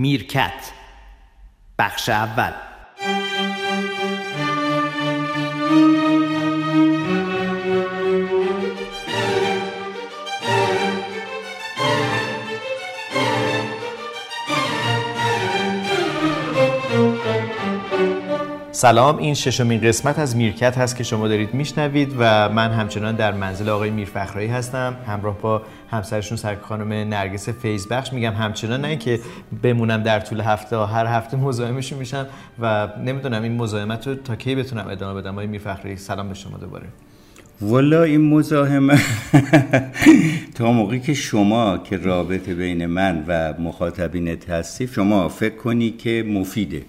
میرکت. بخش اول. سلام این ششمین قسمت از میرکت هست که شما دارید میشنوید و من همچنان در منزل آقای میرفخرایی هستم. همراه با همسرشون سر خانم نرگس فیزبخش میگم همچنان نه که بمونم در طول هفته هر هفته مزاحمشون میشم و نمی‌دونم این مزاحمت رو تا کی بتونم ادامه بدم. آقای میرفخرایی سلام به شما دوباره. والا این مزاحمه تا موقعی که شما که رابطه بین من و مخاطبینت هستی شما فکر کنی که مفیده.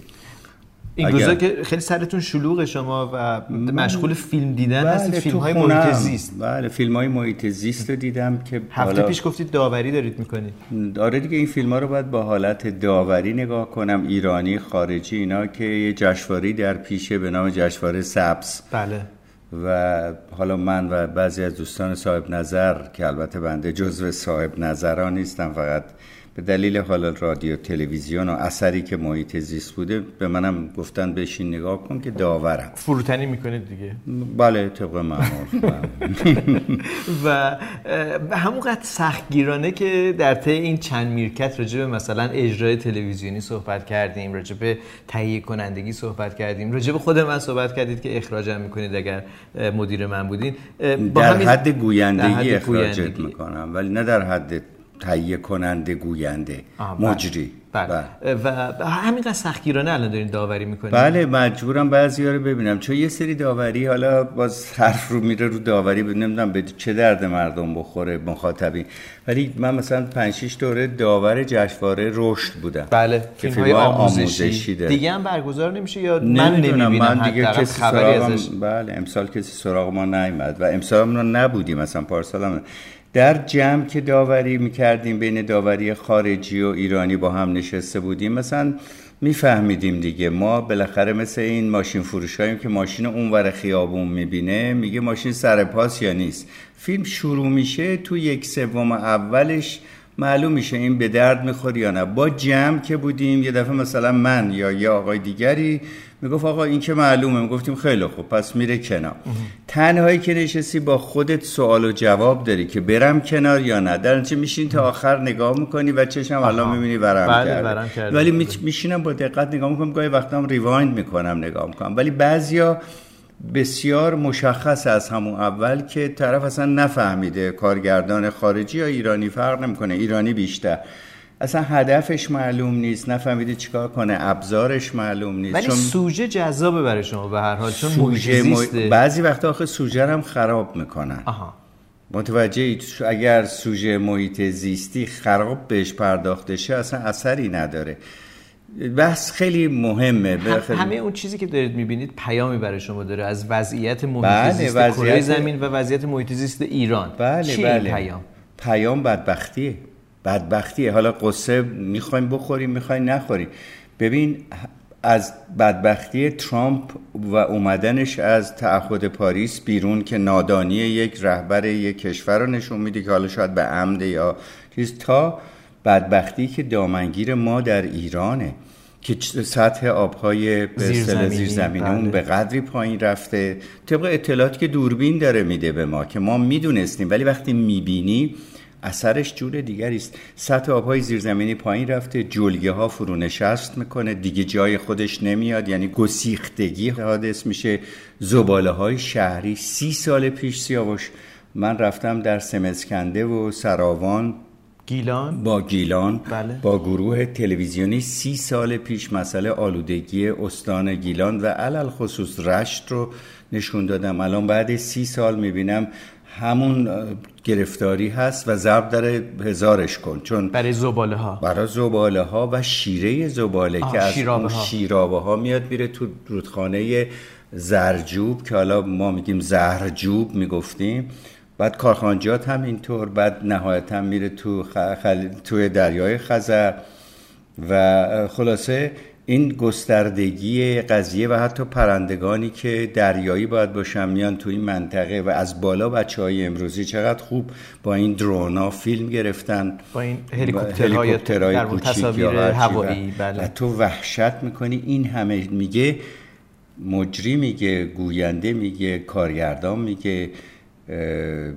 این روزا که خیلی سرتون شلوغ شما و مشغول فیلم دیدن بله، هستید فیلم های. محیط زیست. بله فیلم های محیط زیست رو دیدم که هفته حالا- پیش گفتید داوری دارید می‌کنید آره دیگه این فیلم ها رو باید با حالت داوری نگاه کنم. ایرانی خارجی اینا که یه جشنواره در پیشه به نام جشنواره سبز. بله. و حالا من و بعضی از دوستان صاحب نظر که البته بنده جزو صاحب نظران نیستم فقط به دلیل حالا رادیو تلویزیون و اثری که محیط زیست بوده به منم گفتن بشین نگاه کن که داورم. فروتنی می‌کنید دیگه؟ بله طبق معمول. و اه، همونقدر سختگیرانه که در طی این چند میرکت راجع به مثلا اجرای تلویزیونی صحبت کردیم راجع به تهیه کنندگی صحبت کردیم راجع به خود من صحبت کردید که اخراجم می‌کنید اگر مدیر من بودین. با در حد گویندگی اخراجت گویندگی. می‌کنم ولی نه در حد تهیه کننده گوینده. آه، بله. مجری. بله. و همینقدر سختگیرانه الان دارین داوری می‌کنید بله مجبورم بعضی رو ببینم. چون یه سری داوری حالا باز حرف رو میره رو داوری نمی‌دونم به چه درد مردم بخوره مخاطبین. ولی من مثلا 5 6 دوره داور جشنواره رشد بودم. بله که فیلم های آموزشی, آموزشی داره. دیگه هم برگزار نمیشه یا من نمی‌بینم من دیگه کسی خبری ازش. بله امسال کسی سراغ ما نیومد و امسال ما نبودیم مثلا پارسال هم در جمع که داوری می‌کردیم بین داوری خارجی و ایرانی با هم نشسته بودیم مثلا میفهمیدیم دیگه. ما بالاخره مثل این ماشین فروش که ماشین اونور خیابون می‌بینه میگه ماشین سر پاس یا نیست. فیلم شروع میشه تو یک سوم اولش معلوم میشه این به درد می‌خوره یا نه. با جمع که بودیم یه دفعه مثلا من یا یه آقای دیگری می‌گفت آقا این که معلومه. می‌گفتیم خیلی خوب پس میره کنار. تنهایی که نشستی با خودت سوال و جواب داری که برم کنار یا نه. در نتیجه میشین تا آخر نگاه می‌کنی و چشم الان می‌بینی ورم بله، کرده ورم کرده. ولی می- میشینم با دقت نگاه می‌کنم گاهی وقتا هم ریوایند می‌کنم نگاه می‌کنم. ولی بعضیا بسیار مشخص از همون اول که طرف اصلا نفهمیده کارگردان خارجی یا ایرانی فرق نمی‌کنه ایرانی بیشتر اصلا هدفش معلوم نیست نفهمیده چیکار کنه ابزارش معلوم نیست ولی سوژه جذابه برای شما به هر حال چون سوژه زیسته. بعضی وقتا آخه سوژه هم خراب می‌کنن آها متوجه؟ اگر سوژه محیط زیستی خراب بهش پرداخته شه اصلا اثری نداره بحث خیلی مهمه هم- همه اون چیزی که دارید می‌بینید پیامی برای شما داره از وضعیت محیط بله، زیست وضعیت- کره زمین و وضعیت محیط زیست ایران. بله چیه بله. این پیام؟ پیام بدبختیه. بدبختیه. حالا قصه می‌خوایم بخوریم می‌خوایم نخوریم. ببین از بدبختی ترامپ و اومدنش از تعهد پاریس بیرون که نادانی یک رهبر یک کشور رو نشون میده که حالا شاید به عمد یا چیز تا بدبختی که دامنگیر ما در ایرانه که سطح آبهای زیرزمینی، زیرزمینیمون بله. به قدری پایین رفته. طبق اطلاعاتی که دوربین داره میده به ما که ما می‌دونستیم ولی وقتی می‌بینی اثرش جور دیگری است. سطح آبهای زیرزمینی پایین رفته جلگه ها فرو نشست می‌کنه دیگه جای خودش نمیاد یعنی گسیختگی حادث میشه. زباله های شهری سی سال پیش سیاوش من رفتم در سمسکنده و سراوان گیلان؟ با گیلان بله. با گروه تلویزیونی سی سال پیش مسئله آلودگی استان گیلان و علل خصوص رشت رو نشون دادم. الان بعد سی سال می‌بینم همون گرفتاری هست و ضرب داره هزارش کن. چون برای زباله ها برای زباله ها و شیره زباله که از شیرابه اون ها. شیرابه ها میاد میره تو رودخانه زرجوب که حالا ما میگیم زهرجوب می‌گفتیم. بعد کارخانجات هم اینطور بعد نهایتا میره تو. خل... توی دریای خزر. و خلاصه این گستردگی قضیه و حتی پرندگانی که دریایی باید باشن میان تو این منطقه و از بالا بچه های امروزی چقدر خوب با این درونا فیلم گرفتن. با این هلیکوپترهای در تصاویر هوایی. بله. و تو وحشت می‌کنی. این همه میگه مجری میگه گوینده میگه کارگردان میگه.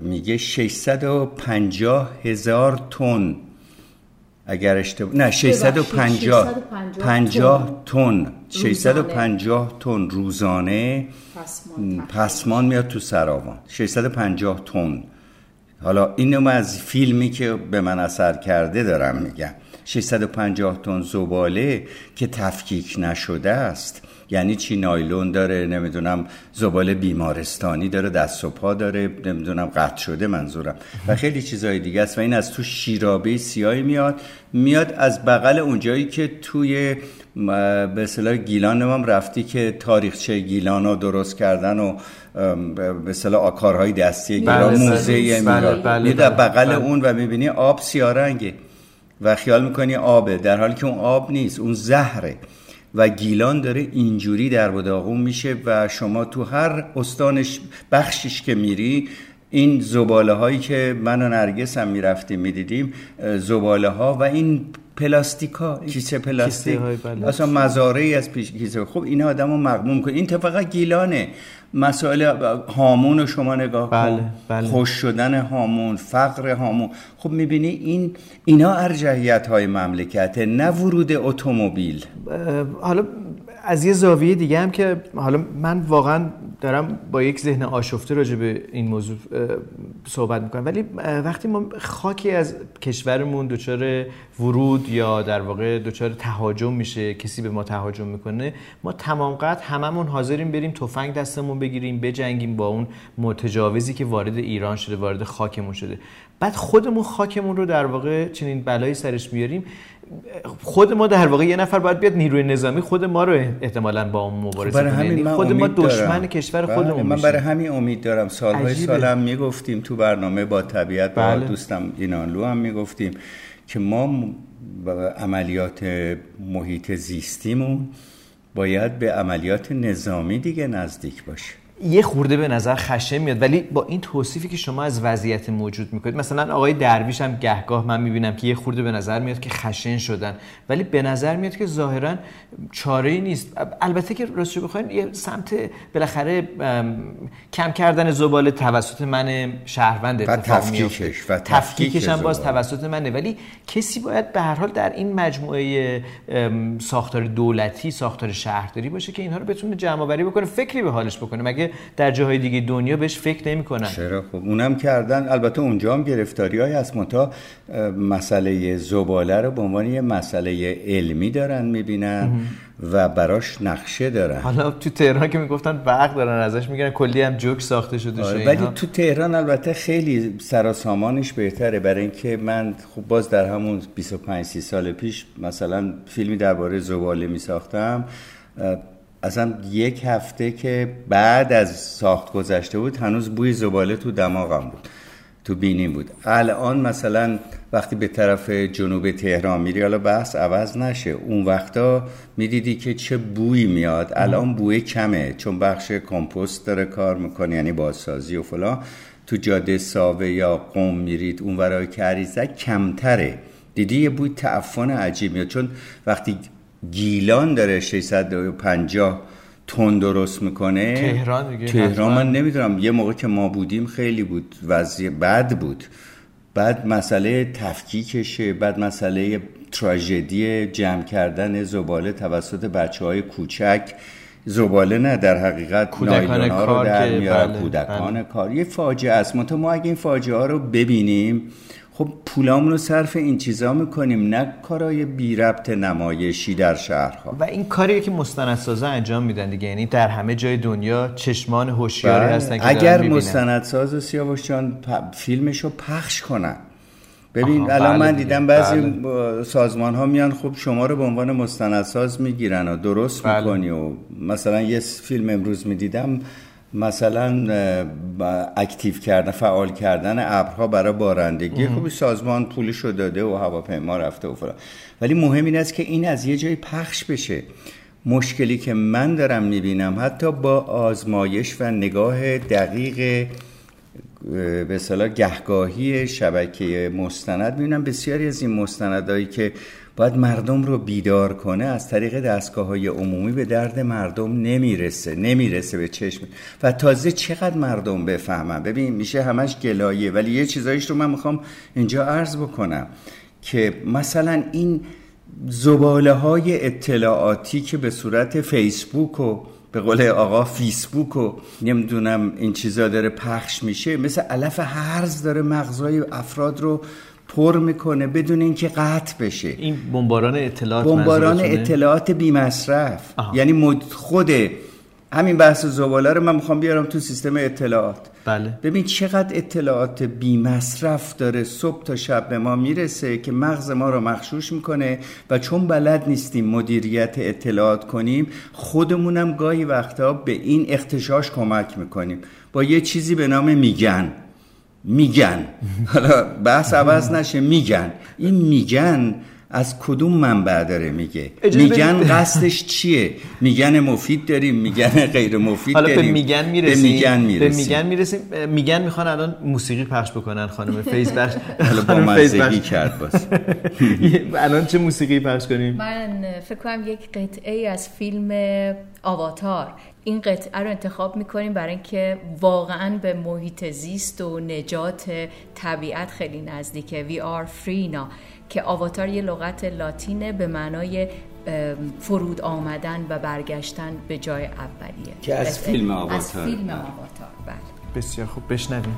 میگه 650 هزار تن. اگر اشتباه نه 650 50 تن. 650 تن روزانه. پسمان میاد تو سراوان. 650 تن. حالا اینو از فیلمی که به من اثر کرده دارم میگم. 650 تن زباله که تفکیک نشده است. یعنی چی نایلون داره نمی‌دونم زباله بیمارستانی داره دست و پا داره نمی‌دونم قطع شده منظورم. و خیلی چیزهای دیگه است و این از تو شیرابه سیاهی میاد. میاد از بغل اونجایی که توی به اصطلاح گیلان هم رفتی که تاریخچه گیلان رو درست کردن و به اصطلاح کارهای دستی گیلان بله موزه بله بله بله بغل بله. اون و می‌بینی آب سیارنگه و خیال می‌کنی آبه. در حالی که اون آب نیست اون زهره. و گیلان داره اینجوری در بداغون میشه و شما تو هر استانش بخشش که میری این زباله هایی که من و نرگس هم می‌رفتیم می‌دیدیم زباله ها و این پلاستیکا کیسه پلاستیک. اصلا مزارعی از پیش کیسه. خب این آدم رو مقموم کن. این فقط گیلانه. مسائل هامون رو شما نگاه بله، کن. بله. خوش شدن هامون فقر هامون. خب می‌بینی این اینا ارجحیت های مملکته نه ورود اتومبیل. حالا از یه زاویه دیگه هم که حالا من واقعا دارم با یک ذهن آشفته راجع به این موضوع صحبت می‌کنم. ولی وقتی ما خاکی از کشورمون دچار ورود یا در واقع دچار تهاجم میشه کسی به ما تهاجم می‌کنه ما تمام قد هممون حاضریم بریم تفنگ دستمون بگیریم بجنگیم با اون متجاوزی که وارد ایران شده وارد خاکمون شده. بعد خودمون خاکمون رو در واقع چنین بلایی سرش میاریم. خود ما در واقع یه نفر باید بیاد نیروی نظامی خود ما رو احتمالا با اون مبارزه کنه. یعنی خود ما دشمن کشور بله، خودمون من برای همین امید دارم. سالهای سالم می‌گفتیم تو برنامه با طبیعت با بله. دوستم اینانلو هم می‌گفتیم. که ما عملیات محیط زیستیمون باید به عملیات نظامی دیگه نزدیک باشه یه خورده به نظر خشم میاد ولی با این توصیفی که شما از وضعیت موجود می‌کنید مثلا آقای درویش هم گهگاه من می‌بینم که یه خورده به نظر میاد که خشن شدن ولی به نظر میاد که ظاهرا چاره ای نیست. البته که راستش بخواین یه سمت بالاخره کم کردن زباله توسط من شهروند اتفاق میفته و تفکیکش هم باز توسط منه. ولی کسی باید به هر حال در این مجموعه ساختار دولتی ساختار شهرداری باشه که اینها رو بتونه جمع آوری بکنه فکری به حالش بکنه. مگه در جاهای دیگه دنیا بهش فکر نمی‌کنن. چرا خب؟ اونم کردن. البته اونجا هم گرفتاری های هست. متا مسئله زباله رو به عنوان یه مسئله علمی دارن می‌بینن و براش نقشه دارن. حالا تو تهران که می‌گفتن برق دارن ازش میگن کلی هم جوک ساخته شده آره ولی تو تهران البته خیلی سراسامانش بهتره. برای اینکه من خب باز در همون 25 30 سال پیش مثلا فیلمی درباره زباله میساختم. اصلا یک هفته که بعد از ساخت گذشته بود هنوز بوی زباله تو دماغم بود تو بینیم بود. الان مثلا وقتی به طرف جنوب تهران میری حالا بحث عوض نشه. اون وقتا می‌دیدی که چه بویی میاد. الان بوی کمه چون بخش کمپوست داره کار می‌کنه یعنی بازسازی و فلان. تو جاده ساوه یا قوم میرید اون ورای کریزه کمتره. دیدی یه بوی تعفن عجیب میاد. چون وقتی گیلان داره 650 تن درست می‌کنه. تهران دیگه تهران من نمی‌دونم. یه موقع که ما بودیم خیلی بود. وضعیت بد بود. بعد مسئله تفکیکشه. بعد مسئله تراژدی جمع کردن زباله توسط بچه های کوچک. زباله نه در حقیقت کودکان ها رو در میاره بله، کودکان بله. کار. یه فاجعه است. ما اگه این فاجعه ها رو ببینیم خب پولامون رو صرف این چیزا می‌کنیم نه کارای بی ربط نمایشی در شهرها و این کاری که مستندسازا انجام میدن دیگه یعنی در همه جای دنیا چشمان هوشیاری بله. هستن که اگر مستندساز سیاوش جان فیلمشو پخش کنن ببین الان من دیدم بعضی بله. سازمان ها میان خب شما رو به عنوان مستندساز می‌گیرن و درست بله. می‌کنی و مثلا یه فیلم امروز می‌دیدم مثلا اکتیو کردن فعال کردن ابرها برای بارندگی خوبی سازمان پولش رو داده و هواپیما رفته و فلان. ولی مهم این است که این از یه جای پخش بشه. مشکلی که من دارم می‌بینم حتی با آزمایش و نگاه دقیق به صلاح گهگاهی شبکه مستند. می‌بینم بسیاری از این مستندهایی که باید مردم رو بیدار کنه از طریق دستگاه های عمومی به درد مردم نمی‌رسه نمی‌رسه به چشم. و تازه چقدر مردم بفهمن؟ ببین میشه همش گلایه ولی یه چیزایش رو من می‌خوام اینجا عرض بکنم که مثلا این زباله های اطلاعاتی که به صورت فیسبوک و به قول آقا فیسبوک و نمی‌دونم این چیزا داره پخش میشه مثل علف هرز داره مغزای افراد رو پر می‌کنه بدون اینکه قطع بشه. این بمباران اطلاعات بمباران اطلاعات بی مصرف یعنی خود همین بحث زباله رو من می‌خوام بیارم تو سیستم اطلاعات. بله. ببین چقدر اطلاعات بی مصرف داره. صبح تا شب به ما می‌رسه که مغز ما رو مخشوش می‌کنه و چون بلد نیستیم مدیریت اطلاعات کنیم خودمونم گاهی وقتا به این اختشاش کمک می‌کنیم. با یه چیزی به نام میگن. میگن. حالا بحث عوض نشه میگن. این میگن از کدوم منبع داره میگه؟ میگن قصدش چیه؟ میگن مفید داریم میگن غیر مفید حالا داریم. به میگن می‌رسیم به میگن می‌رسیم. به میگن می‌رسیم. میگن می‌خوان الان موسیقی پخش بکنن خانم فیز بخش. حالا با مزگی کرد باز. الان چه موسیقی پخش کنیم؟ من فکر کنم یک قطعه از فیلم آواتار. این قطعه رو انتخاب می‌کنیم برای اینکه واقعا به محیط زیست و نجات طبیعت خیلی نزدیکه. We are free now. که آواتار یه لغت لاتینه به معنای فرود آمدن و برگشتن به جای اولیه. که از فیلم آواتار. از فیلم آواتار. بله. بسیار خوب. بشنویم.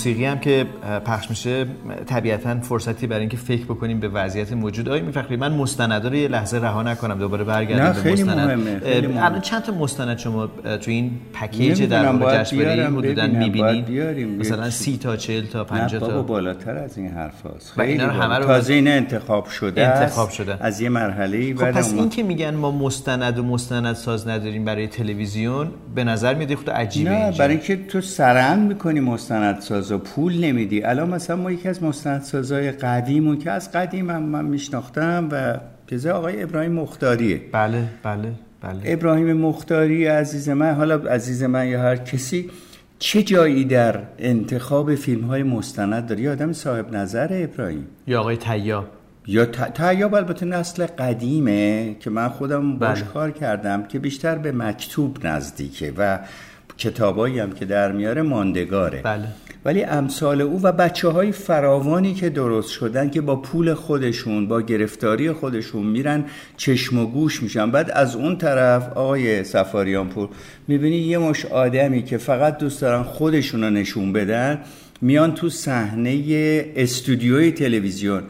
موسیقی هم که پخش میشه طبیعتا فرصتی برای اینکه فکر بکنیم به وضعیت موجود. آیا میفخری من مستند رو یه لحظه رها نکنم دوباره برگردیم نه خیلی مستند. مهمه خیلی مهمه. الان چند تا مستند شما تو این پکیج در واقع جشنواره حدودا می‌بینید مثلا 30 تا 40 تا 50 تا. بالاتر از این حرف هست خیلی اینا همه رو تازه این انتخاب شده انتخاب شده. از یه مرحله خب پس این که میگن ما مستند و مستند ساز نداریم برای تلویزیون به نظر میاد خود عجیبه نه. برای اینکه تو سرند می‌کنی مستند ساز و پول نمیدی. الان مثلا ما یکی از مستندسازهای قدیمون که از قدیم هم من میشناختم و جزه آقای ابراهیم مختاریه. بله بله بله. ابراهیم مختاری عزیز من حالا عزیز من یا هر کسی چه جایی در انتخاب فیلم های مستند داری؟ آدم صاحب نظر ابراهیم. یا آقای تیاب یا تیاب البته نسل قدیمه که من خودم باش بله. کار کردم که بیشتر به مکتوب نزدیکه و کتابایی هم که در میاره ماندگاره. بله. ولی امثال او و بچه های فراوانی که درست شدن که با پول خودشون با گرفتاری خودشون میرن چشم و گوش میشن. بعد از اون طرف آقای سفاریان پور می‌بینی یه مش آدمی که فقط دوست دارن خودشون رو نشون بدن میان تو صحنه استودیوی تلویزیون.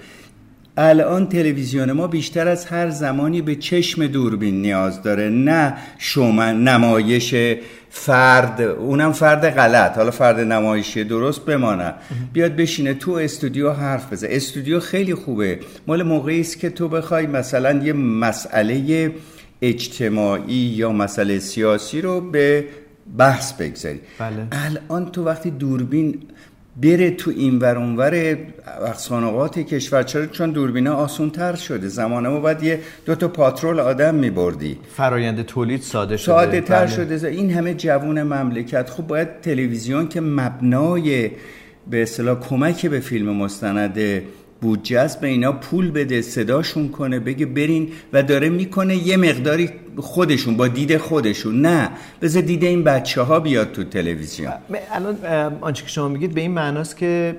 الان تلویزیون ما بیشتر از هر زمانی به چشم دوربین نیاز داره نه شومن نمایش فرد اونم فرد غلط حالا فرد نمایشی درست بمانه. بیاد بشینه تو استودیو حرف بزنه. استودیو خیلی خوبه. مال موقعی است که تو بخوای مثلا یه مسئله اجتماعی یا مسئله سیاسی رو به بحث بگذاری. بله. الان تو وقتی دوربین بره تو این ور اونور اقصانقات کشور. چرا؟ چون دوربینا آسون تر شده. زمان ما باید یه دو تا پاترول آدم میبردی. فرایند تولید ساده شده. ساده تر بله. شده. این همه جوون مملکت. خب باید تلویزیون که مبنای به اصطلاح کمک به فیلم مستند بودجه است به اینا پول بده صداشون کنه بگه برین و داره می‌کنه یه مقداری خودشون با دید خودشون. نه بذار دید این بچه ها بیاد تو تلویزیون. الان آنچه که شما میگید به این معناست که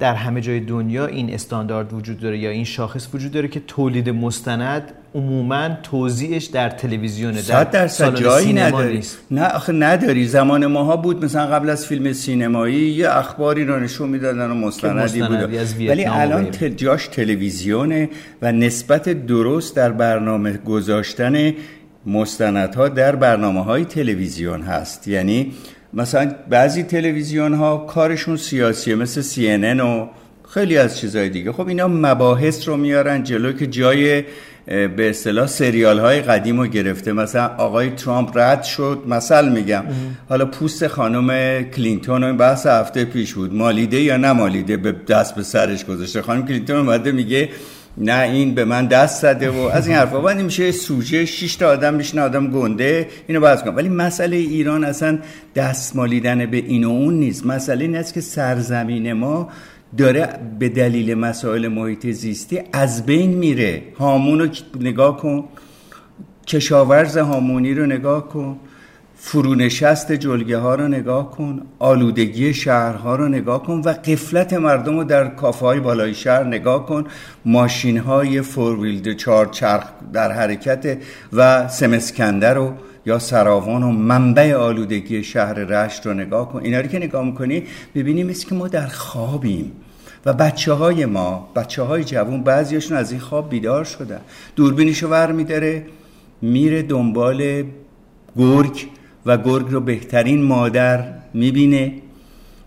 در همه جای دنیا این استاندارد وجود داره یا این شاخص وجود داره که تولید مستند عموما توزیعش در تلویزیونه صد در درصد جایی نداری. نیست. نه آخه نداری. زمان ماها بود مثلا قبل از فیلم سینمایی یه اخباری رو نشون می‌دادن و مستندی بود. ولی الان جاش تلویزیونه و نسبت درست در برنامه گذاشتن مستندها در برنامه های تلویزیون هست. یعنی مثلا بعضی تلویزیون ها کارشون سیاسیه مثل CNN و خیلی از چیزهای دیگه. خب اینا مباحث رو میارن جلو که جای به اصطلاح سریال های قدیم رو گرفته. مثلا آقای ترامپ رد شد مثل میگم. حالا پوست خانم کلینتون رو بحث هفته پیش بود. مالیده یا نمالیده؟ به دست به سرش گذاشته. خانم کلینتون اومده میگه نه این به من دست زده و از این حرفا. بعد میشه سوژه 6 تا آدم میشنه آدم گنده. اینو باز کن ولی مسئله ایران اصلا دست مالیدن به این و اون نیست. مسئله این است که سرزمین ما داره به دلیل مسائل محیط زیستی از بین میره. هامون رو نگاه کن. کشاورز هامونی رو نگاه کن. فرونشست جلگه ها رو نگاه کن آلودگی شهرها رو نگاه کن و قفلت مردم رو در کافه های بالای شهر نگاه کن. ماشین های فور ویلد چهار چرخ در حرکت و سمسکنده رو یا سراوان و منبع آلودگی شهر رشت رو نگاه کن. اینا رو که نگاه می‌کنی ببینیم مثل که ما در خوابیم. و بچه های ما بچه های جوون بعضیاشون از این خواب بیدار شدن. دوربینشو ور میداره میره دنبال گرگ. و گرگ رو بهترین مادر می‌بینه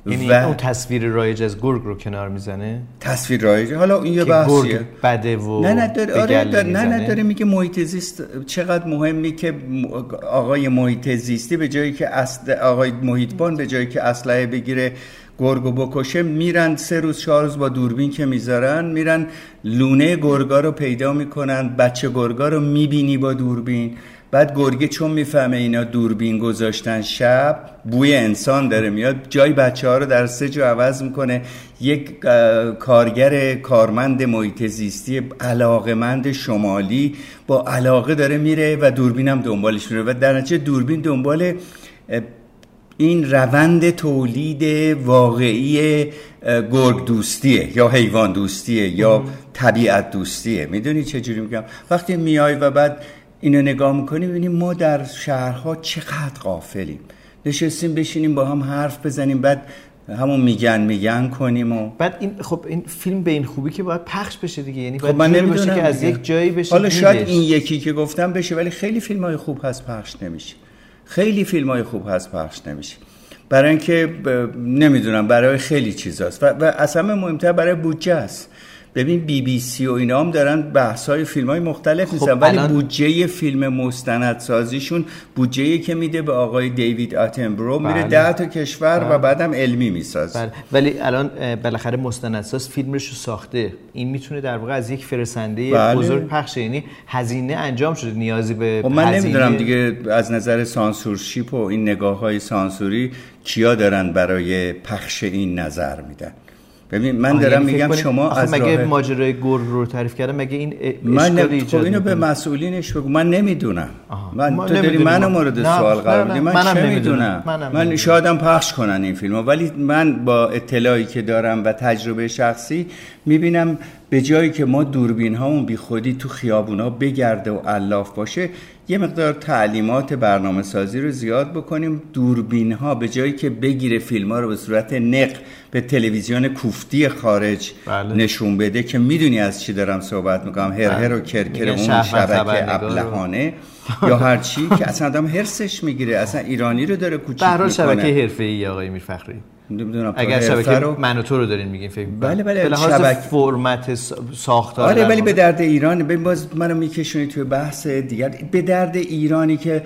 یعنی و اون تصویر رایج از گرگ رو کنار می‌زنه؟ تصویر رایجه حالا این یه بحثیه گرگ بده و نه نه داره آره داره نه نه. داره میگه محیط زیست چقدر مهمی که آقای محیط زیستی به جایی که اصل آقای محیطبان به جایی که اسلحه بگیره گرگو بکشه میرن سه روز چهار روز با دوربین که می‌ذارن میرن لونه گرگا رو پیدا می‌کنن بچه گرگا رو می‌بینی با دوربین. بعد گرگه چون می‌فهمه اینا دوربین گذاشتن شب بوی انسان داره میاد. جای بچه ها رو در سه جا عوض می‌کنه. یک کارگر کارمند محیط زیستی علاقمند شمالی با علاقه داره میره و دوربین هم دنبالش میره. و در نتیجه دوربین دنبال این روند تولید واقعی گرگ دوستیه یا حیوان دوستیه یا طبیعت دوستیه. می‌دونی چه جوری میگم؟ وقتی میای و بعد اینو نگاه می‌کنیم می‌بینیم ما در شهرها چقدر غافلیم. نشستیم بشینیم با هم حرف بزنیم بعد همون میگن میگن کنیم و بعد این خب این فیلم به این خوبی که باید پخش بشه دیگه. یعنی خب من نمی‌دونم که از. یک جایی بشه حالا شاید. این یکی که گفتم بشه ولی خیلی فیلم های خوب هست پخش نمیشه. خیلی فیلم های خوب هست پخش نمیشه. برای اینکه ب- نمی‌دونم برای خیلی چیزاست. و, و اصلا مهمتر برای بودجه است ببین بی بی سی و اینا هم دارن بحث های فیلم های مختلف میزن ولی الان- بودجه فیلم مستندسازیشون بودجه که میده به آقای دیوید آتنبرو میره بله. ده تا کشور و بعدم علمی می‌سازه بله. ولی الان بالاخره مستندساز فیلمش رو ساخته این می‌تونه در واقع از یک فرستنده بله. بزرگ پخشه یعنی هزینه انجام شده نیازی به خب من هزینه- نمی‌دونم دیگه از نظر سانسورشیپ و این نگاه های سانسوری کیا دارن برای پخش این نظر میدن ببین من دارم یعنی میگم شما از مگه ماجرای گرگ رو تعریف کردم؟ مگه این من خب اینو به مسئولینش بگو. من نمی‌دونم. من تو داری منو مورد سوال قرار میدی. من, من چه می‌دونم؟ من, من شایدم پخش کنن این فیلمو. ولی من با اطلاعی که دارم و تجربه شخصی می‌بینم به جایی که ما دوربین هامون بی خودی تو خیابونا بگرده و الاف باشه یه مقدار تعلیمات برنامه سازی رو زیاد بکنیم. دوربین ها به جایی که بگیره فیلم ها رو به صورت نق به تلویزیون کوفتی خارج بله. نشون بده که می‌دونی از چی دارم صحبت می‌کنم. هر هر و کرکر اون شبکه ابلهانه یا هر چی که اصلا آدم هرسش می‌گیره. اصلا ایرانی رو داره کوچیک می‌کنه. شبکه حرفه‌ای آقای میرفخری نمی‌دونم اگر شبکه رو... من و تو رو دارین میگین فکر بله بله به شبکه فرمت ساختار آره ولی به درد ایران ببین باز منو میکشونی توی بحث دیگر. به درد ایرانی که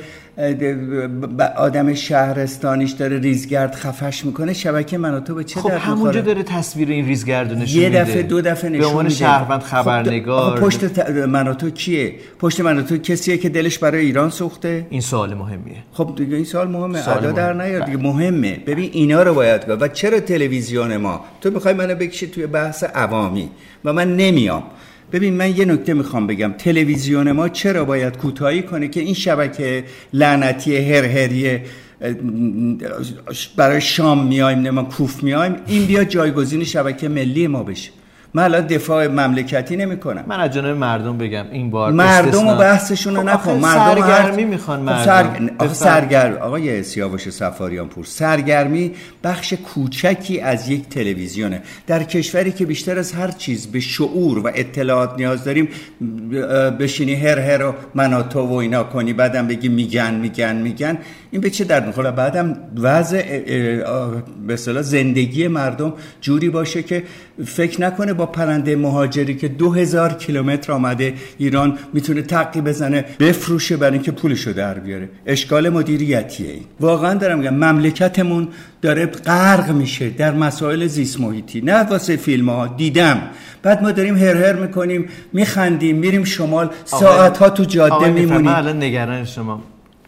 آدم شهرستانیش داره ریزگرد خفش می‌کنه شبکه من و تو به چه خب درد همونجا داره تصویر این ریزگرد نشون یه دفعه دو دفعه نشون به عنوان شهروند خبرنگار خب پشت ت... من و تو کیه؟ پشت من و تو کسیه که دلش برای ایران سوخته؟ این سوال مهمیه. خب دیگه این سوال مهمه. ادا در نیار دیگه. مهمه. ببین اینا رو باید و چرا تلویزیون ما؟ تو می‌خوای منو بکشی توی بحث عوامی و من نمیام. ببین من یه نکته می‌خوام بگم. تلویزیون ما چرا باید کوتاهی کنه که این شبکه لعنتی هرهریه برای شام میایم نه ما کوف میایم این بیا جایگزین شبکه ملی ما بشه. من الان دفاع مملکتی نمی کنم من از جانب مردم بگم این بار مردم و بحثشون رو خب نکن. مردم سرگرمی می‌خوان خب مردم. سرگ... سرگر... آقای سیاوش سفاریان پور سرگرمی بخش کوچکی از یک تلویزیونه. در کشوری که بیشتر از هر چیز به شعور و اطلاعات نیاز داریم بشینی هر هر و مناتو و اینا کنی بعدم بگی میگن میگن میگن. این به چه درد می‌خوره؟ بعدم وضع به زندگی مردم جوری باشه که فکر نکنه با پرنده مهاجری که دو هزار کیلومتر آمده ایران می‌تونه تقی بزنه بفروشه برای اینکه پولشو در بیاره. اشکال مدیریتیه این. واقعا دارم میگم مملکتمون داره غرق میشه در مسائل زیست محیطی. نه واسه فیلم ها دیدم. بعد ما داریم هر هر می‌کنیم میخندیم میریم شمال ساعت ها تو جاده میمونیم. الان نگران شما.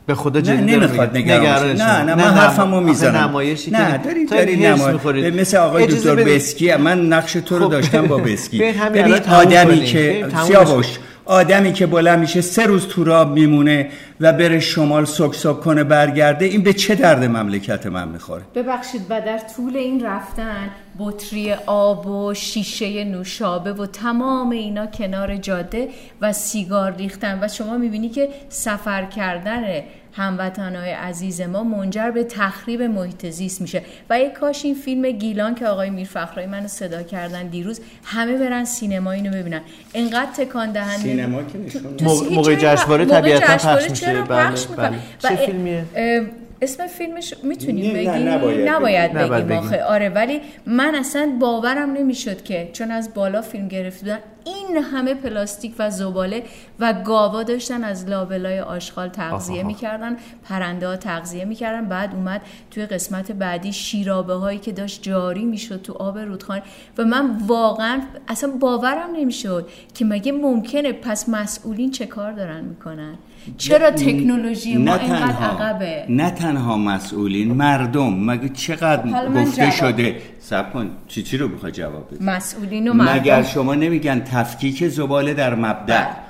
به خدا جدی نه نمی‌خواد نگرانش نه نه من حرفمو می‌زنم. نمایشی نه داری داری نمایش. مثل آقای دکتر بسکی من نقش تو رو خب. داشتم با بسکی. ببین آدمی که سیاوش آدمی که بلند میشه سه روز تو راب میمونه و بره شمال سک سک کنه برگرده این به چه درد مملکت من می‌خوره؟ ببخشید و در طول این رفتن بطری آب و شیشه نوشابه و تمام اینا کنار جاده و سیگار ریختن و شما می‌بینی که سفر کردن هموطنهای عزیز ما منجر به تخریب محیط زیست میشه. و یک کاش این فیلم گیلان که آقای میرفخرایی منو صدا کردن دیروز همه برن سینما اینو ببینن. انقدر تکان دهنده. سینما که نشون موقع جشنواره طبیعتا پخش میشه. بله بله. چه فیلمیه؟ اسم فیلمش می‌تونیم بگیم؟ نباید, نباید بگیم, آخه. آره ولی من اصلا باورم نمی‌شد که چون از بالا فیلم گرفته این همه پلاستیک و زباله و گاوا داشتن از لابلای آشغال تغذیه می‌کردن پرنده ها تغذیه می‌کردن. بعد اومد توی قسمت بعدی شیرابه هایی که داشت جاری می‌شد تو آب رودخانه و من واقعا اصلا باورم نمی‌شد که مگه ممکنه پس مسئولین چه کار دارن می‌کنن؟ چرا تکنولوژی ما اینقدر عقبه؟ نه تنها مسئولین مردم. مگه چقدر گفته شده؟ سب کن. چی چی رو بخوای جواب بدی؟ مسئولین و مردم. مگر شما نمیگن تفکیک زباله در مبدع.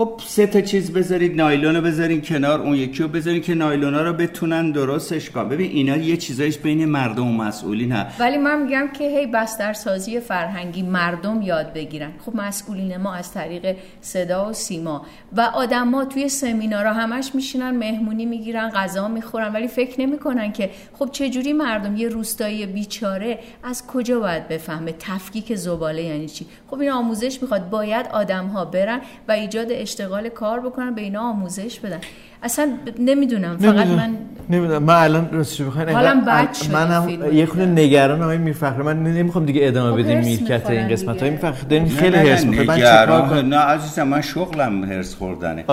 خب سه تا چیز بذارید نایلون رو بذارین کنار اون یکی رو بذارین که نایلون رو بتونن درستش کنن. ببین اینا یه چیزایش بین مردم و مسئولین هست. ولی من میگم که هی بسترسازی فرهنگی مردم یاد بگیرن. خب مسئولین ما از طریق صدا و سیما. و آدما توی سمینارها همش میشینن مهمونی می‌گیرن غذا می‌خورن ولی فکر نمی‌کنن که خب چه جوری مردم یه روستایی بیچاره از کجا باید بفهمه؟ تفکیک زباله یعنی چی؟ خب این آموزش می‌خواد. باید آدم ها برن و ایجاد اشتغال کار بکنن به اینا آموزش بدن. اصلا نمی‌دونم فقط من نمی‌دونم. من الان راستش بخواین حالا بد شده منم یه خود نگران آقای میرفخر. من نمی‌خوام دیگه ادامه خب بدیم میرکت این قسمت های میرفخر داریم خیلی هرس می‌خوام من چیکار کنم نه عزیزم من شغلم هرس خوردنه.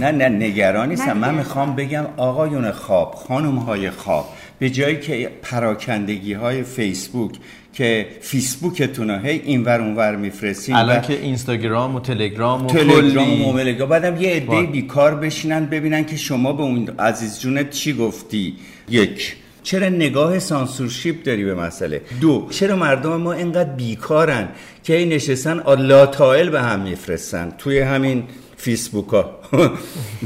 نه نه نگران نیستم. من می‌خوام بگم آقایون خواب خانم های خواب به جایی که پراکندگی های فیسبوک که فیسبوکتون هی اینور اونور میفرستین الان که اینستاگرام و تلگرام و تلگرام و ملگا بعدم یه عده بیکار بشینن ببینن که شما به اون عزیز جونت چی گفتی. یک چرا نگاه سانسورشیپ داری به مسئله؟ دو چرا مردم ما اینقدر بیکارن که این نشستن تایل به هم میفرستن؟ توی همین فیسبوک ها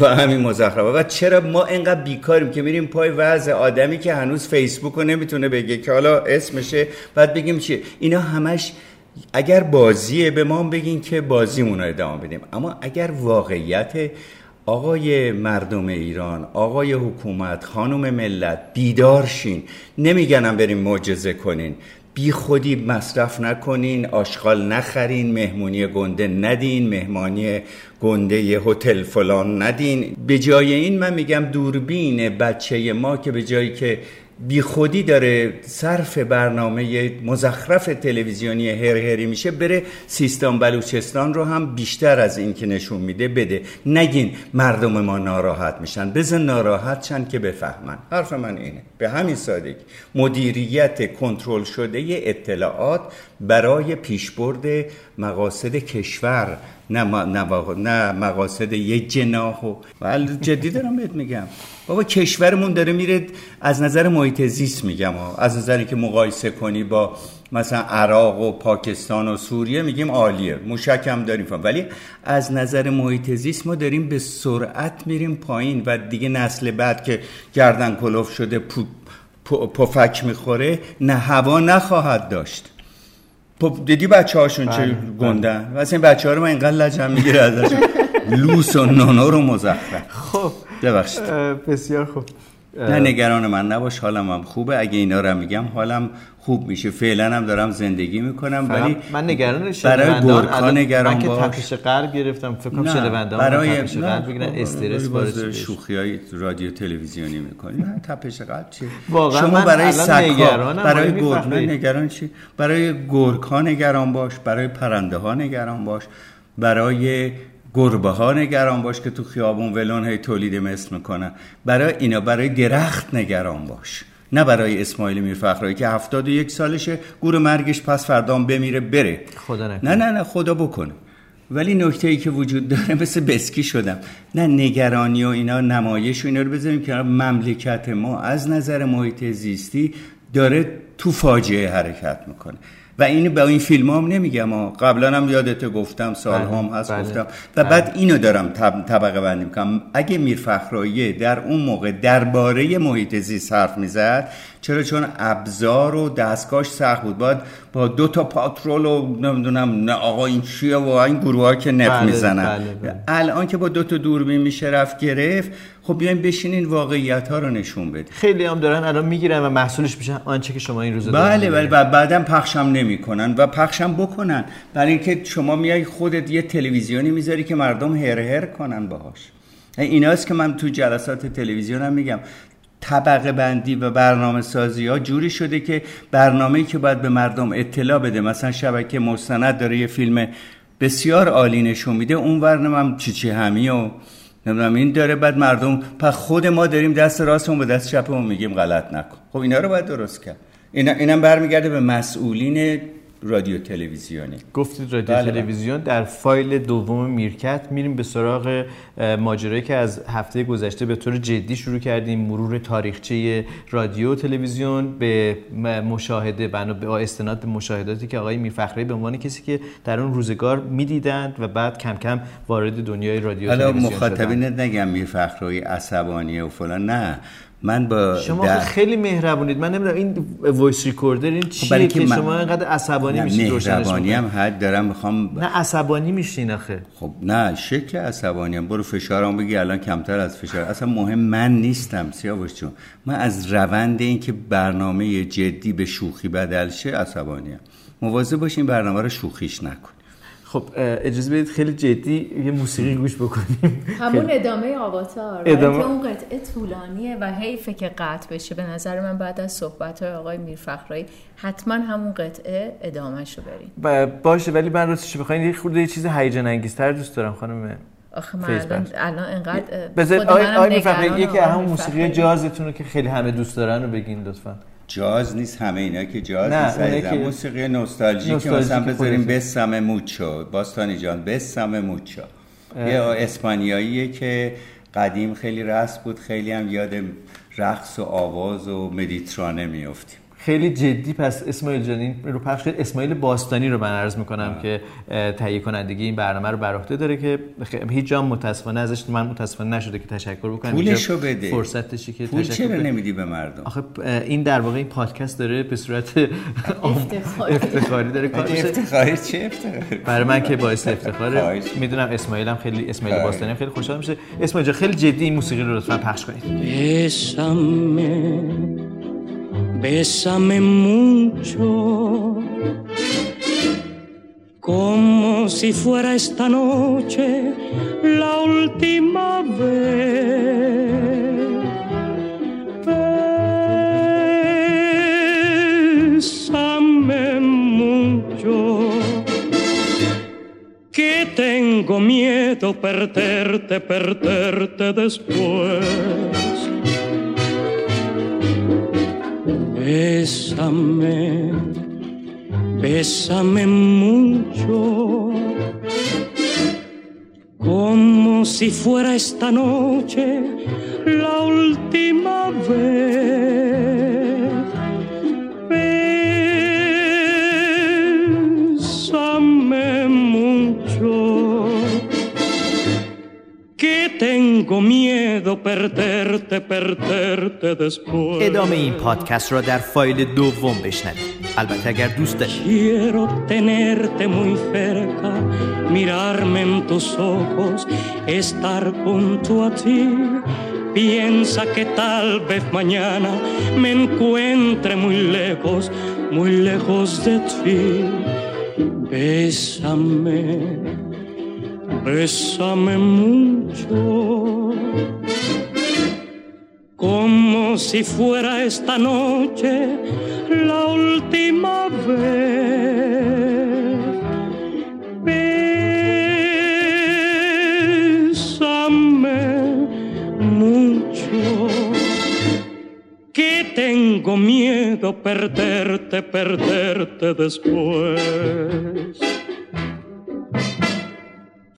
و همین مزخرفه و چرا ما اینقدر بیکاریم که میریم پای وضع آدمی که هنوز فیسبوک رو نمی‌تونه بگه که حالا اسمشه بعد بگیم چی اینا همش اگر بازیه به ما بگین که بازیمون رو ادامه بدیم. اما اگر واقعیت آقای مردم ایران آقای حکومت خانم ملت بیدارشین نمیگنم بریم معجزه کنین. بی خودی مصرف نکنین آشغال نخرین مهمونی گنده ندین مهمانی گنده هتل فلان ندین. به جای این من میگم دوربین بچه ما که به جایی که بی خودی داره صرف برنامه مزخرف تلویزیونی هرهری میشه بره سیستان بلوچستان رو هم بیشتر از این که نشون میده بده. نگین مردم ما ناراحت میشن. بزن ناراحت چند که بفهمن. حرف من اینه. به همین سادگی. مدیریت کنترل شده اطلاعات برای پیشبرد مقاصد کشور نه, نه, مقاصد یه جناح و جدی دارم بهت میگم. بابا کشورمون داره میره از نظر محیط زیست میگم. از نظری که مقایسه کنی با مثلا عراق و پاکستان و سوریه میگیم عالیه. موشک هم داریم ولی از نظر محیط زیست ما داریم به سرعت میریم پایین و دیگه نسل بعد که گردن کلوف شده پفک می‌خوره نه هوا نخواهد داشت. دیدی بچه هاشون چه بله، بله. گندن؟ واسه این بچه ها رو من اینقدر لجم می‌گیره ازشون. لوس و نونو رو مزخرف. خب. ببخشید. بسیار خوب. نه نگران من نباش حالم هم خوبه. اگه اینا رو میگم حالم خوب میشه. فعلا هم دارم زندگی می‌کنم ولی من نگران برای گورکا نگران من که تپش قلب گرفتم. فکر کنم شنونده برای تپش قلب بگیرن استرس وارد شوخی های رادیو تلویزیونی می‌کنی. نه تپش قلب چی؟ واقعا شما برای سگا برای گورکا نگران چی؟ برای گورکا نگران باش برای پرنده ها نگران باش برای گربه ها نگران باش که تو خیابون ولون های تولید مثل می‌کنن برای اینا برای درخت نگران باش. نه برای اسماعیل میرفخرایی که هفتاد و یک سالشه گور مرگش پس فردام بمیره بره. خدا نه نه نه خدا بکنه. ولی نکته ای که وجود داره مثل بسکی شدم. نه نگرانی و اینا نمایش و اینا رو بذاریم که مملکت ما از نظر محیط زیستی داره تو فاجعه حرکت می‌کنه. و این به این فیلم هم نمیگم قبلا هم یادت گفتم سال هم بله، هست بله، گفتم. و بعد بله. اینو دارم طبقه بندی می‌کنم. اگه میر فخراییه در اون موقع درباره محیط زیست حرف می‌زد چرا چون ابزار و دستگاهش سخت بود. باید با دو تا پاترول و نمی‌دونم نه آقا این چیه و این گروه ها که نف می‌زنن. الان که با دو تا دوربین میشه رفت گرفت خب بیاین بشینین واقعیت ها رو نشون بده خیلی هم دارن الان می‌گیرن و محصولش میشه. آنچه که شما این روزا بله ولی بعد بعدم پخشم نمی‌کنن و پخشم بکنن. برای اینکه شما میای خودت یه تلویزیونی می‌ذاری که مردم هر هر کنن باهاش. ایناست که من تو جلسات تلویزیونم میگم. طبقه بندی و برنامه سازی ها جوری شده که برنامه‌ای که باید به مردم اطلاع بده. مثلا شبکه مستند داره یه فیلم بسیار عالی نشون میده اون ورنم چی چی همی و نمی‌دونم این داره بعد مردم پس خود ما داریم دست راستمون به دست چپمون میگیم غلط نکن. خب اینا رو باید درست کرد. اینا اینم برمیگرده به مسئولین رادیو تلویزیونی. گفتید رادیو بله, بله. تلویزیون در فایل دوم میرکت. میریم به سراغ ماجرایی که از هفته گذشته به طور جدی شروع کردیم. مرور تاریخچه رادیو تلویزیون به مشاهده بنا به استناد به مشاهداتی که آقای میرفخری به عنوان کسی که در اون روزگار می‌دیدند و بعد کم کم وارد دنیای رادیو حالا مخاطبین نگم میرفخری عصبانیه و فلان. نه. من با شما در... خیلی مهربونید. من نمی‌دونم این voice recorder این خب چیه که من... شما اینقدر عصبانی میشید مهربانی هم حد دارم می‌خوام نه عصبانی میشین آخه. خب نه شکل عصبانی هم. برو فشارم بگی الان کمتر از فشار. اصلا مهم من نیستم سیاوش چون من از روند این که برنامه جدی به شوخی بدل شه عصبانی هم. مواظب باشین برنامه رو شوخیش نکن. خب اجازه بدید خیلی جدی یه موسیقی گوش بکنیم. همون ادامه آواتار ادامه اون قطعه طولانیه و حیفه که قطع بشه. به نظر من بعد از صحبت های آقای میرفخرایی حتما همون قطعه ادامه شو بریم باشه ولی من راستش بخواین یه خورده یه چیز هیجان انگیزتر دوست دارم خانم آخه من الان, الان انقدر بذارید آقای آقای میرفخرایی یکی همون موسیقی جازتون رو که خیلی همه دوست دارن رو بگین لطفا. جاز نیست همه اینا که جاز نه نیست. که موسیقی نوستالژی که مثلا بذاریم بسم موچو. باستانی جان بسم موچو. یه اسپانیاییه که قدیم خیلی رسم بود خیلی هم یاد رقص و آواز و مدیترانه میافتیم خیلی جدی پس اسماعیل جان رو پخش اسماعیل باستانی رو من عرض می‌کنم که تهیه کنندگی این برنامه رو بر عهده داره که هیچ جا متاسفانه ازش من متاسفانه نشده که تشکر بکنم. پولشو بده. فرصتش که پول چرا نمیدی به مردم؟ آخه این در واقع این پادکست داره به صورت افتخاری. داره کار افتخاری چه افتخاری؟ برای من که باعث افتخاره. می‌دونم اسماعیل هم خیلی اسماعیل باستانی خیلی خوشحال میشه. اسماعیل خیلی جدی این موسیقی رو لطفا پخش کنید. Bésame mucho, como si fuera esta noche la última vez. Bésame mucho, que tengo miedo perderte, perderte después. Bésame, bésame mucho, como si fuera esta noche la última vez. que tengo miedo perderte, perderte después. ادامه این پادکست را در فایل دوم بشنوید البته اگر دوست دارید Quiero tenerte muy cerca, mirarme en tus ojos, estar junto a ti. Piensa que tal vez mañana me encuentre muy lejos, muy lejos de ti. Bésame, bésame mucho. Como si fuera esta noche la última vez. Bésame mucho, que tengo miedo perderte, perderte después.